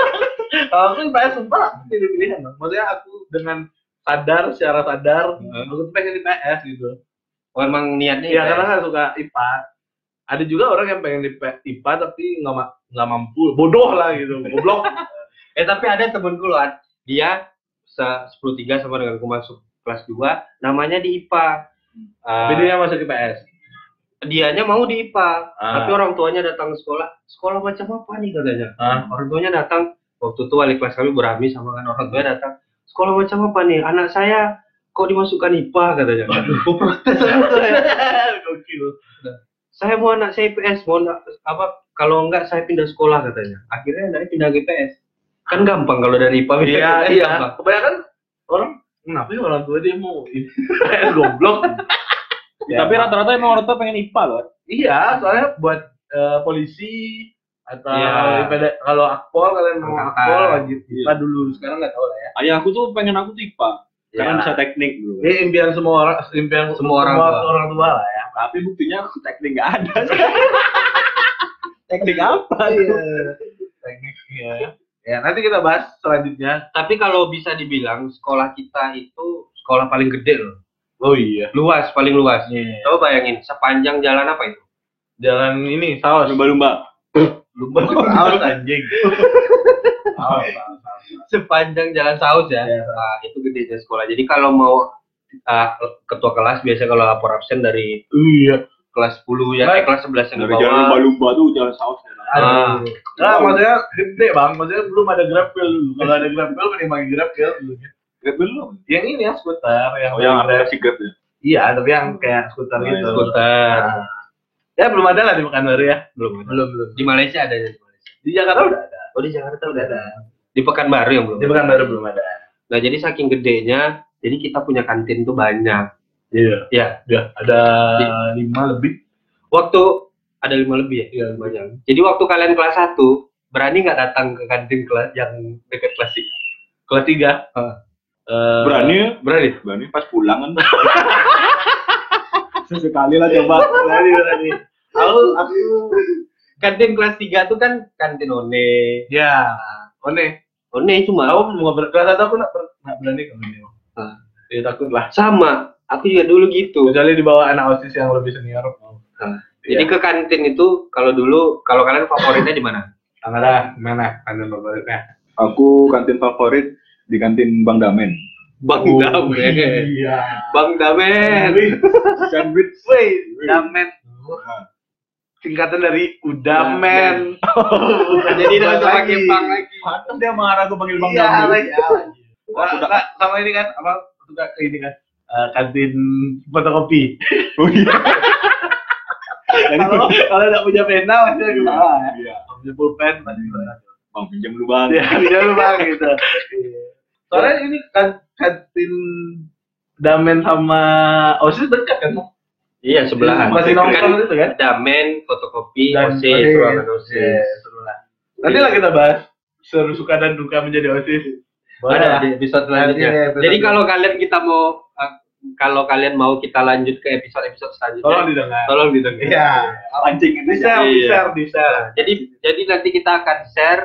Kalau aku IPS sumpah aku pilih pilihan. Maksudnya aku dengan sadar secara sadar, Hmm. aku tuh pengen IPS gitu. Oh, emang niatnya Iya IPS? karena nggak suka IPA. Ada juga orang yang pengen di IPA tapi nggak nggak mampu, bodoh lah gitu, goblok. Eh tapi ada temenku loh, dia se 10 sama dengan aku masuk kelas 2, namanya di IPA. Eh, Bedanya masuk IPS. dianya mau di IPA, Ah. tapi orang tuanya datang ke sekolah, sekolah macam apa nih katanya. Ah. Orang tuanya datang, waktu itu wali kelas kami berami sama kan orang tuanya datang, sekolah macam apa nih? Anak saya kok dimasukkan IPA katanya. Sama saya. Mau anak saya IPS, mau anak- apa kalau enggak saya pindah sekolah katanya. Akhirnya anaknya pindah ke IPS. Kan gampang kalau dari IPA pindah Iya ke IPS iya. gampang. Kebanyakan orang kenapa ya orang tua dia mau IPS goblok. Ya, Tapi rata-rata emang orang tua pengen IPA loh. Iya, soalnya buat eh, polisi atau Iya. IPD kalau akpol kalian mau akpol wajib IPA dulu. Sekarang nggak tahu lah ya. Ayah aku tuh pengen aku tuh IPA. Karena Ya. bisa teknik dulu. Ini impian semua orang, impian Semua orang tua. orang tua lah ya. Tapi buktinya aku teknik nggak ada. teknik apa? Teknik ya. Ya, nanti kita bahas selanjutnya. Tapi kalau bisa dibilang sekolah kita itu sekolah paling gede loh. Oh iya. Luas, paling luas. Iya. Coba bayangin, sepanjang jalan apa itu? Jalan ini saus. Lumba-lumba. Lumba saus anjing. Saus, saus, saus. Sepanjang jalan Saus ya. Iya. Nah, itu gedenya sekolah. Jadi kalau mau uh, ketua kelas biasa kalau lapor absen dari Iya. kelas 10 ya, eh, kelas 11 yang Dari jalan bawah. lumba-lumba tuh jalan saus. Ah. Nah, maksudnya gede bang, maksudnya belum ada dulu. Kalau ada grabwheel, mending pakai grabwheel dulu. Grab belum? Yang ini ya skuter, yang Oh yang aplikasi Grab ya. Iya, tapi yang kayak skuter Oh, gitu. iya, skuter. Nah. Ya belum ada lah di Pekanbaru ya. Belum. Belum belum. Di Malaysia ada ya, di Malaysia. Di Jakarta udah ada. Oh, di Jakarta udah ada. Di Pekanbaru yang belum. Di Pekanbaru belum ada. Nah, jadi saking gedenya, jadi kita punya kantin tuh banyak. Iya. Ya, Udah ada lima lebih. waktu ada lima lebih ya, Iya. banyak. Jadi waktu kalian kelas 1, berani nggak datang ke kantin kelas yang dekat kelas tiga? Kelas tiga. Eh, Berani ya? Berani? Berani pas pulang kan. Sesekali lah coba. Berani berani. Aku aku Kantin kelas 3 tuh kan kantin One. ya. One. One cuma Aku mau ber kelas satu aku nggak ber- nggak berani kalau dia. Ah. Ya takut lah. sama. Aku juga dulu gitu. Kecuali di bawah anak osis yang lebih senior. Jadi ke kantin itu kalau dulu kalau kalian favoritnya di mana? Angga mana kantin favoritnya? Aku kantin favorit di kantin Bang Damen. Bang Oh, Damen. Iya. Bang Damen. Sandwich, wait, Damen. Singkatan dari Udamen. Jadi udah pakai bang lagi. Pantas dia marah aku panggil Bang Iya, Damen. lagi. Nah, nah, sama ini kan, apa suka ke ini kan, eh, kantin fotokopi. Oh iya. Kalau kalau nggak punya pena masih lagi ya. Iya. Punya pulpen masih. Bang pinjam dulu Bang. Ya, bisa lu bang gitu. Soalnya ini kan kantin Damen sama Osis dekat kan? Iya sebelahan. Masih Kan nongkrong itu kan? Damen, fotokopi, Dan OSIS, ruangan OSIS. Iya, seru lah. Nanti lah kita bahas seru suka dan duka menjadi Osis. Ada di episode selanjutnya. Episode Jadi kalau kalian kita mau uh, kalau kalian mau kita lanjut ke episode-episode selanjutnya, Tolong didengar. tolong didengar. Iya. Pancing ini. Bisa, Iya. bisa, bisa. Jadi jadi nanti kita akan share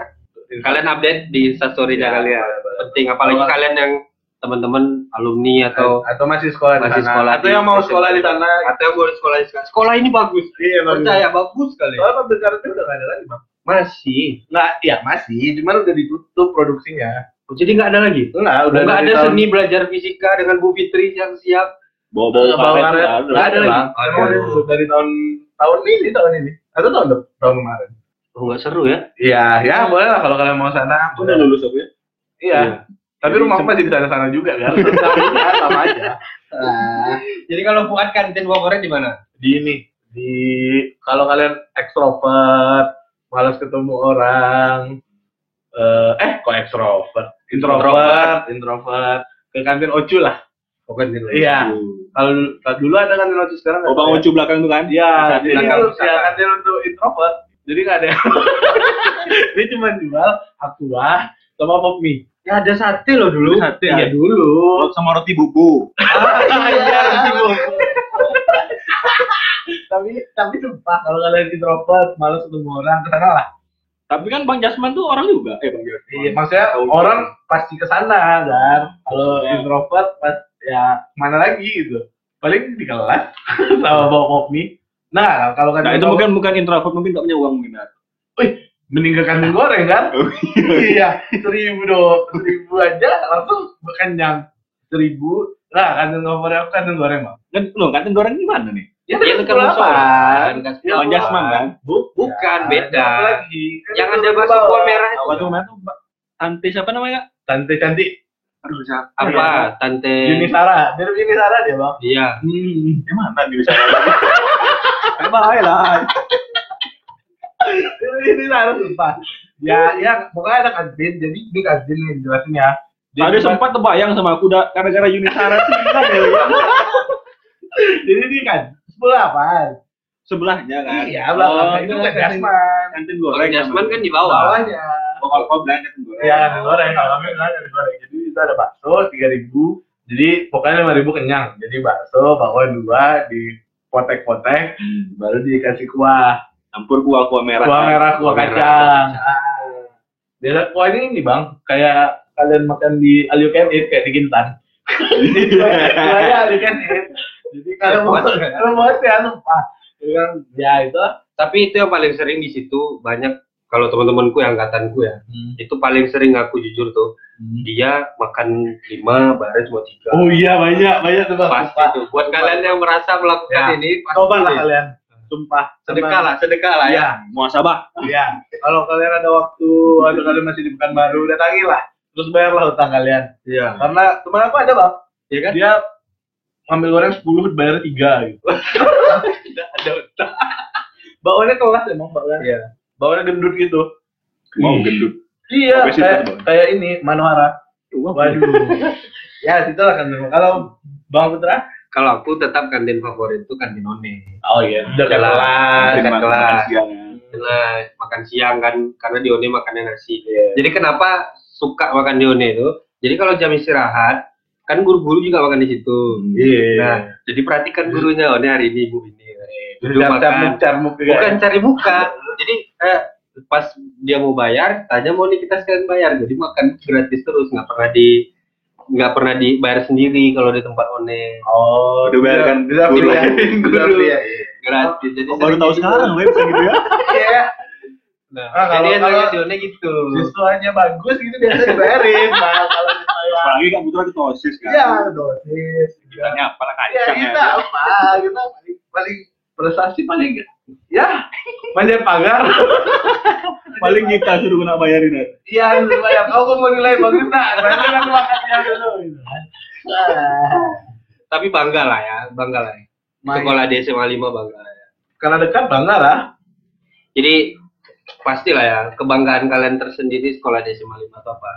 kalian update di instastory-nya Iya, kalian. betul. Penting apalagi kalian yang teman-teman alumni atau atau masih sekolah di masih sana. sekolah atau yang mau sekolah di sana. atau yang boleh sekolah di sana. Sekolah ini bagus. Iya, Percaya bagus sekali. Soalnya public karetnya udah nggak ada lagi, Bang. Masih. Nggak, ya masih, cuman udah ditutup produksinya. Jadi nggak ada lagi. Enggak, udah Nggak ada tahun- seni belajar fisika dengan Bu Fitri yang siap. Bawa karet karet. nggak ada. Nggak ada lagi. Itu dari tahun tahun ini, tahun ini. Atau tahun tahun kemarin. Oh, nggak seru ya? Iya, ya boleh lah kalau kalian mau sana. Aku udah lulus aku ya. Iya. Tapi Jadi rumah sem- masih di sana sana juga kan. sama aja, sama aja. Jadi kalau Fuad kantin favorit di mana? Di ini, di kalau kalian ekstrovert, malas ketemu orang, eh, eh kok ekstrovert, introvert, introvert, ke kantin Ocu lah. Oh, kantin. Iya. Kalau dulu- ada kantin Ocu sekarang Oh Bang ya? Ocu belakang tuh kan? Iya, Kantin pusaka. ya kantin untuk introvert. Jadi nggak ada. yang- Dia cuma jual aqua sama pop mie. Ya ada sate loh dulu. Sate, Iya ada. dulu. sama roti bubu. Iya, tapi tapi sumpah kalau kalian introvert malas ketemu orang ke sana lah. Tapi kan Bang Jasman tuh orang juga. Eh Bang Jasman. Iya, maksudnya orang pasti ke sana kan. Kalau Iya. introvert pas ya mana lagi gitu. Paling di kelas sama bawa pop mie. Nah, kalau kan Nah itu mungkin bukan introvert, mungkin gak punya uang mungkin. Nat. mending ke kantin goreng kan? Oh, iya, seribu dong, seribu aja langsung kenyang. Seribu, nah kantin favorit aku kantin goreng bang. Kan lo kantin goreng di mana nih? Ya, Iya, dekat dekat sekolah musola. kan. Ya, Bang Jasman kan? Bu- Bukan, ya, beda. Lagi. Kan Yang itu ada bawah. kuah merah itu. Namanya tuh? Mbak? Tante siapa namanya? Tante cantik. Aduh siapa? Apa? Tante. Yuni Sara, mirip Yuni Sara dia bang. Iya. Hmm. Di mana di bahaya lah. Ini Sara sumpah. Ya, ya, pokoknya ada kantin. Jadi di kantin nih jelasin ya. Jadi Tadi sempat terbayang sama aku udah gara-gara Yuni Sara tuh hilang ya. Jadi ini kan sepuluh apa? Sebelahnya kan. Iya, belakangnya itu kan kan Jasman. Kantin Goreng. Jasman kan di bawah. Bawahnya. Oh, kalau kau bilang kantin goreng. Iya, kantin goreng. Kalau kami bilang kantin goreng. Jadi itu ada bakso tiga ribu. Jadi pokoknya lima ribu kenyang. Jadi bakso bawa dua di potek-potek, Hmm. baru dikasih kuah. Campur kuah kuah merah. Kuah merah, kuah Kuah merah, kacang. Biasa kuah ini ini bang, kayak kalian makan di all you can eat kayak di Gintan. Jadi kuahnya all you can eat. Jadi kalau mau kalau mau ya lupa. Ya, ya itu. Tapi itu yang paling sering di situ banyak kalau teman-temanku yang angkatanku ya, itu paling sering aku jujur tuh. Dia makan lima, bareng cuma tiga. Oh iya banyak banyak tuh bang. Pasti tuh. Buat kalian yang merasa melakukan Ya. ini, Coba lah kalian. Sumpah. Sedekah lah, sedekah lah ya. Ya, Muasabah. ya. Kalau kalian ada waktu atau kalian masih di Pekanbaru, datangilah. Terus bayarlah utang kalian. Iya. Karena teman aku ada bang, Iya kan? dia ngambil goreng 10 bayar 3 gitu. Tidak ada utang. Bawaannya kelas emang bawaannya. Iya. Bawaannya gendut gitu. Mau gendut. Iya, kayak, kayak ini Manohara. Waduh. ya, situ lah kan. Kalau Bang Putra? Kalau aku tetap kantin favorit itu kantin One. Oh iya, udah Jelas. kelas. Makan kelas. siang. Nah, makan siang kan karena di One makannya nasi. Iya. Jadi kenapa suka makan di One itu? Jadi kalau jam istirahat kan guru-guru juga makan di situ. Iya. Nah, jadi perhatikan gurunya, oh ini hari ini ibu ini. Duduk makan. carmuk juga. Bukan cari muka. Jadi eh, pas dia mau bayar, tanya mau nih kita sekalian bayar. Jadi makan gratis terus, nggak pernah di nggak pernah dibayar sendiri kalau di tempat one Oh, Udah bayar kan Udah guru. pilihin guru. Guru. Iya, iya. gratis jadi Oh, baru tahu gitu. sekarang web bisa gitu ya. Iya. nah, Ah, kalau- jadi kalau- gitu Siswanya bagus gitu biasa dibayarin. Nah, kalau Apalagi kan butuh ada tosis kan. Iya, dosis. Bilangnya apalah Ya, kacang kita ya. apa? Kita paling paling prestasi paling ya manjat pagar. Paling kita suruh kena bayarin ya. Iya, bayar. Kau kok mau nilai bagus tak? Bayarin aku makannya dulu. gitu. Ah. tapi bangga lah ya bangga lah ya. Sekolah di SMA 5 bangga lah ya Karena dekat bangga lah. jadi pastilah ya kebanggaan kalian tersendiri sekolah di SMA 5 atau apa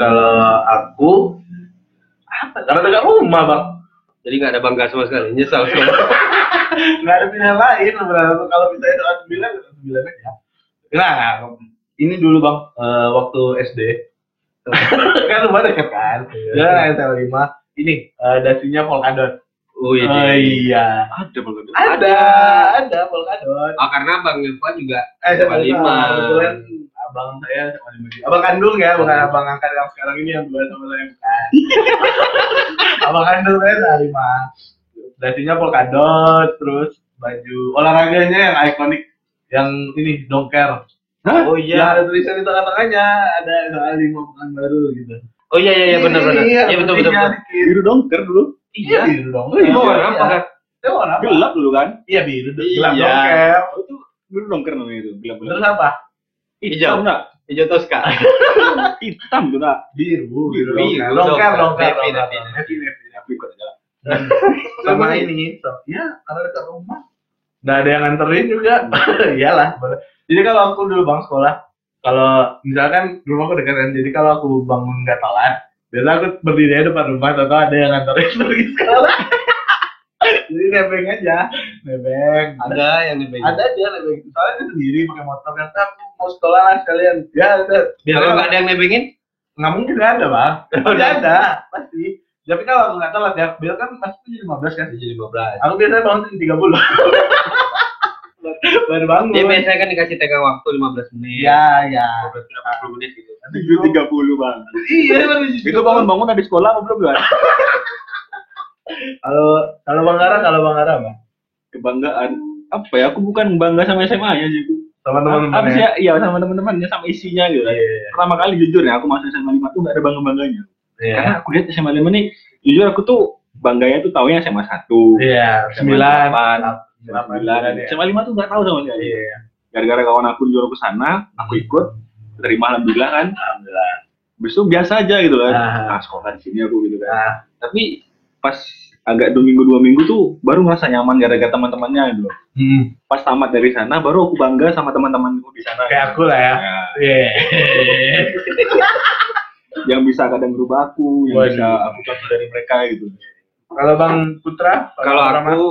Kalau aku apa? Karena dekat rumah bang. jadi nggak ada bangga sama sekali nyesal Nggak ada pilihan lain. Berarti kalau bisa itu sembilan, sembilan aja. Nah, nah, ini dulu bang, eh, waktu SD. kan rumah dekat kan. Ya, SMA lima. Ini eh, dasinya polkadot. Wih, Oh iya. Ada malah. Ada, ada polkadot. Oh, karena Bang Irfan juga Eh, SMA SMA 5. Kebetulan abang saya SMA lima. Abang kandung ya, bukan abang angkat yang sekarang ini yang dua sama saya bukan. abang kandung saya SMA lima. Dasinya polkadot, terus baju olahraganya yang ikonik yang ini dongker. Oh Yang iya. ada tulisan di tengah-tengahnya ada soal lima bukan baru gitu. Oh iya iya iya benar benar. Iya, Iya betul betul. betul. Biru dongker dulu. Iya, biru dong. Oh, iya, Mau warna apa kan? Itu warna apa? Gelap dulu kan. Iya, biru. Iya. Gelap dongker. Oh, itu biru dongker namanya itu. Gelap gelap. Terus apa? Hijau. Enggak? Hijau Tosca. Hitam tuh enggak? Biru, biru. Biru, Dongker, dongker. dongker, Happy, dongker. happy. Happy, happy. Aku ikut aja. Sama ini, ya karena dekat rumah. Nggak ada yang nganterin juga. Iyalah. Jadi kalau aku dulu bang sekolah, kalau misalkan rumahku dekat kan, jadi kalau aku bangun nggak telat, biasa aku berdiri di depan rumah, atau ada yang nganterin pergi sekolah. jadi nebeng aja, nebeng. Ada yang di ada dia nebeng. Soalnya dia sendiri pakai motor, kata aku mau sekolah lah sekalian. Ya udah. Kalau nggak ada yang nebengin, nggak mungkin nggak ada bang. Udah ada, pasti. Tapi kalau aku nggak telat ya, biar kan masih tujuh lima belas kan. jadi 15. Aku biasanya bangun jam tiga puluh. Baru bangun. Dia biasanya kan dikasih tengah waktu 15 menit. Iya, iya. 15 menit gitu. Tujuh tiga puluh bang. Iya, baru Itu bangun-bangun ada sekolah apa belum kan? Kalau kalau Bang Ara, kalau Bang Ara apa? Kebanggaan. Apa ya? Aku bukan bangga sama SMA nya sih. Sama teman-teman. Ya? Iya sama teman-temannya sama isinya gitu. Iya. Pertama kali jujur ya, aku masuk SMA 5 tuh gak ada bangga-bangganya. Iya. Karena aku lihat SMA 5 nih, jujur aku tuh bangganya tuh taunya SMA 1. Iya, sembilan. Sembilan. SMA 5 tuh gak tahu sama sekali. Iya. Gara-gara kawan aku jual ke sana, aku ikut, terima alhamdulillah kan. Alhamdulillah. Habis itu biasa aja gitu kan. Ah. Ah, sekolah di sini aku gitu kan. Nah, Tapi pas agak dua minggu dua minggu tuh baru ngerasa nyaman gara-gara teman-temannya gitu. hmm. Pas tamat dari sana baru aku bangga sama teman-temanku di sana. kayak aku lah ya. Ya, Iya. yang bisa kadang berubah aku, yang Waduh. bisa aku contoh dari mereka gitu. Kalau Bang Putra, Kalau aku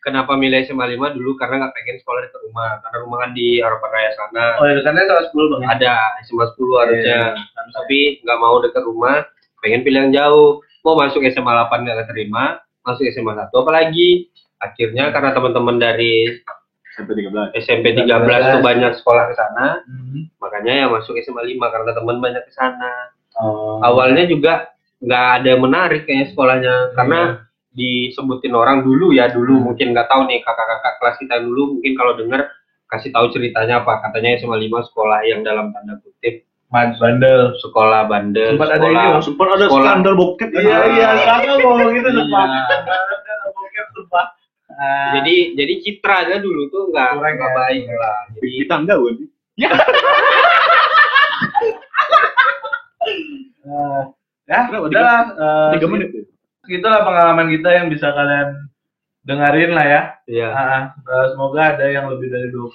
kenapa milih SMA 5 dulu karena nggak pengen sekolah dekat rumah. Karena rumah kan di Harapan Raya sana. Oh, ya, karena kelas 10 Bang. Ada SMA 10 harusnya. Tapi nggak mau dekat rumah, pengen pilih yang jauh. Mau masuk SMA 8 nggak keterima, masuk SMA 1 apalagi. Akhirnya karena teman-teman dari Sampai 13. SMP 13 tuh banyak sekolah ke sana, Hmm. makanya ya masuk SMA 5 karena teman banyak ke sana. Oh. Awalnya juga nggak ada yang menarik kayaknya sekolahnya karena disebutin orang dulu ya dulu mungkin nggak tahu nih kakak-kakak kelas kita dulu mungkin kalau dengar kasih tahu ceritanya apa katanya SMA 5 sekolah yang dalam tanda kutip bandel. sekolah bandel Sempat ada sekolah ini, Bang. Sempat ada Sekolah. skandal bokep kan? Iya, iya, sama ngomong gitu Iya. Bokep, sumpah. Ah, jadi jadi citranya dulu tuh nggak nggak ya. baik lah jadi Di tangga gue. eh, ya, udah lah. eh, Tiga menit. tuh. Itulah pengalaman kita yang bisa kalian dengerin lah ya. ya Ah, eh, semoga ada yang lebih dari 20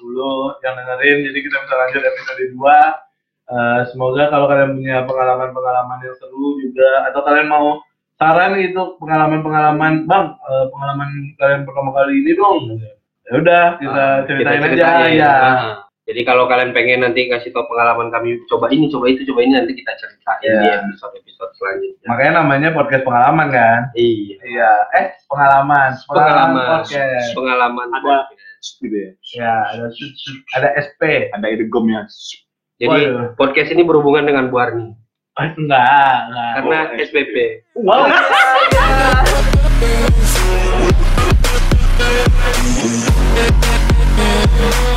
yang dengerin jadi kita bisa lanjut episode 2 Eh, semoga kalau kalian punya pengalaman-pengalaman yang seru juga atau kalian mau saran itu pengalaman-pengalaman bang eh, pengalaman kalian pertama kali ini dong ya udah kita Ah, ceritain kita aja ceritain. ya Ah. Jadi kalau kalian pengen nanti kasih tau pengalaman kami coba ini, coba itu, coba ini nanti kita ceritain yeah. di episode-episode selanjutnya. Makanya namanya podcast pengalaman kan? Iya. Iya. Eh pengalaman. Pengalaman. Pengalaman. Pengalaman ada gitu ya. Iya, ada ada SP, ada idegomnya. Jadi podcast ini berhubungan dengan Bu Arni. Eh, enggak, enggak. Karena oh, SPP. Wow. Oh,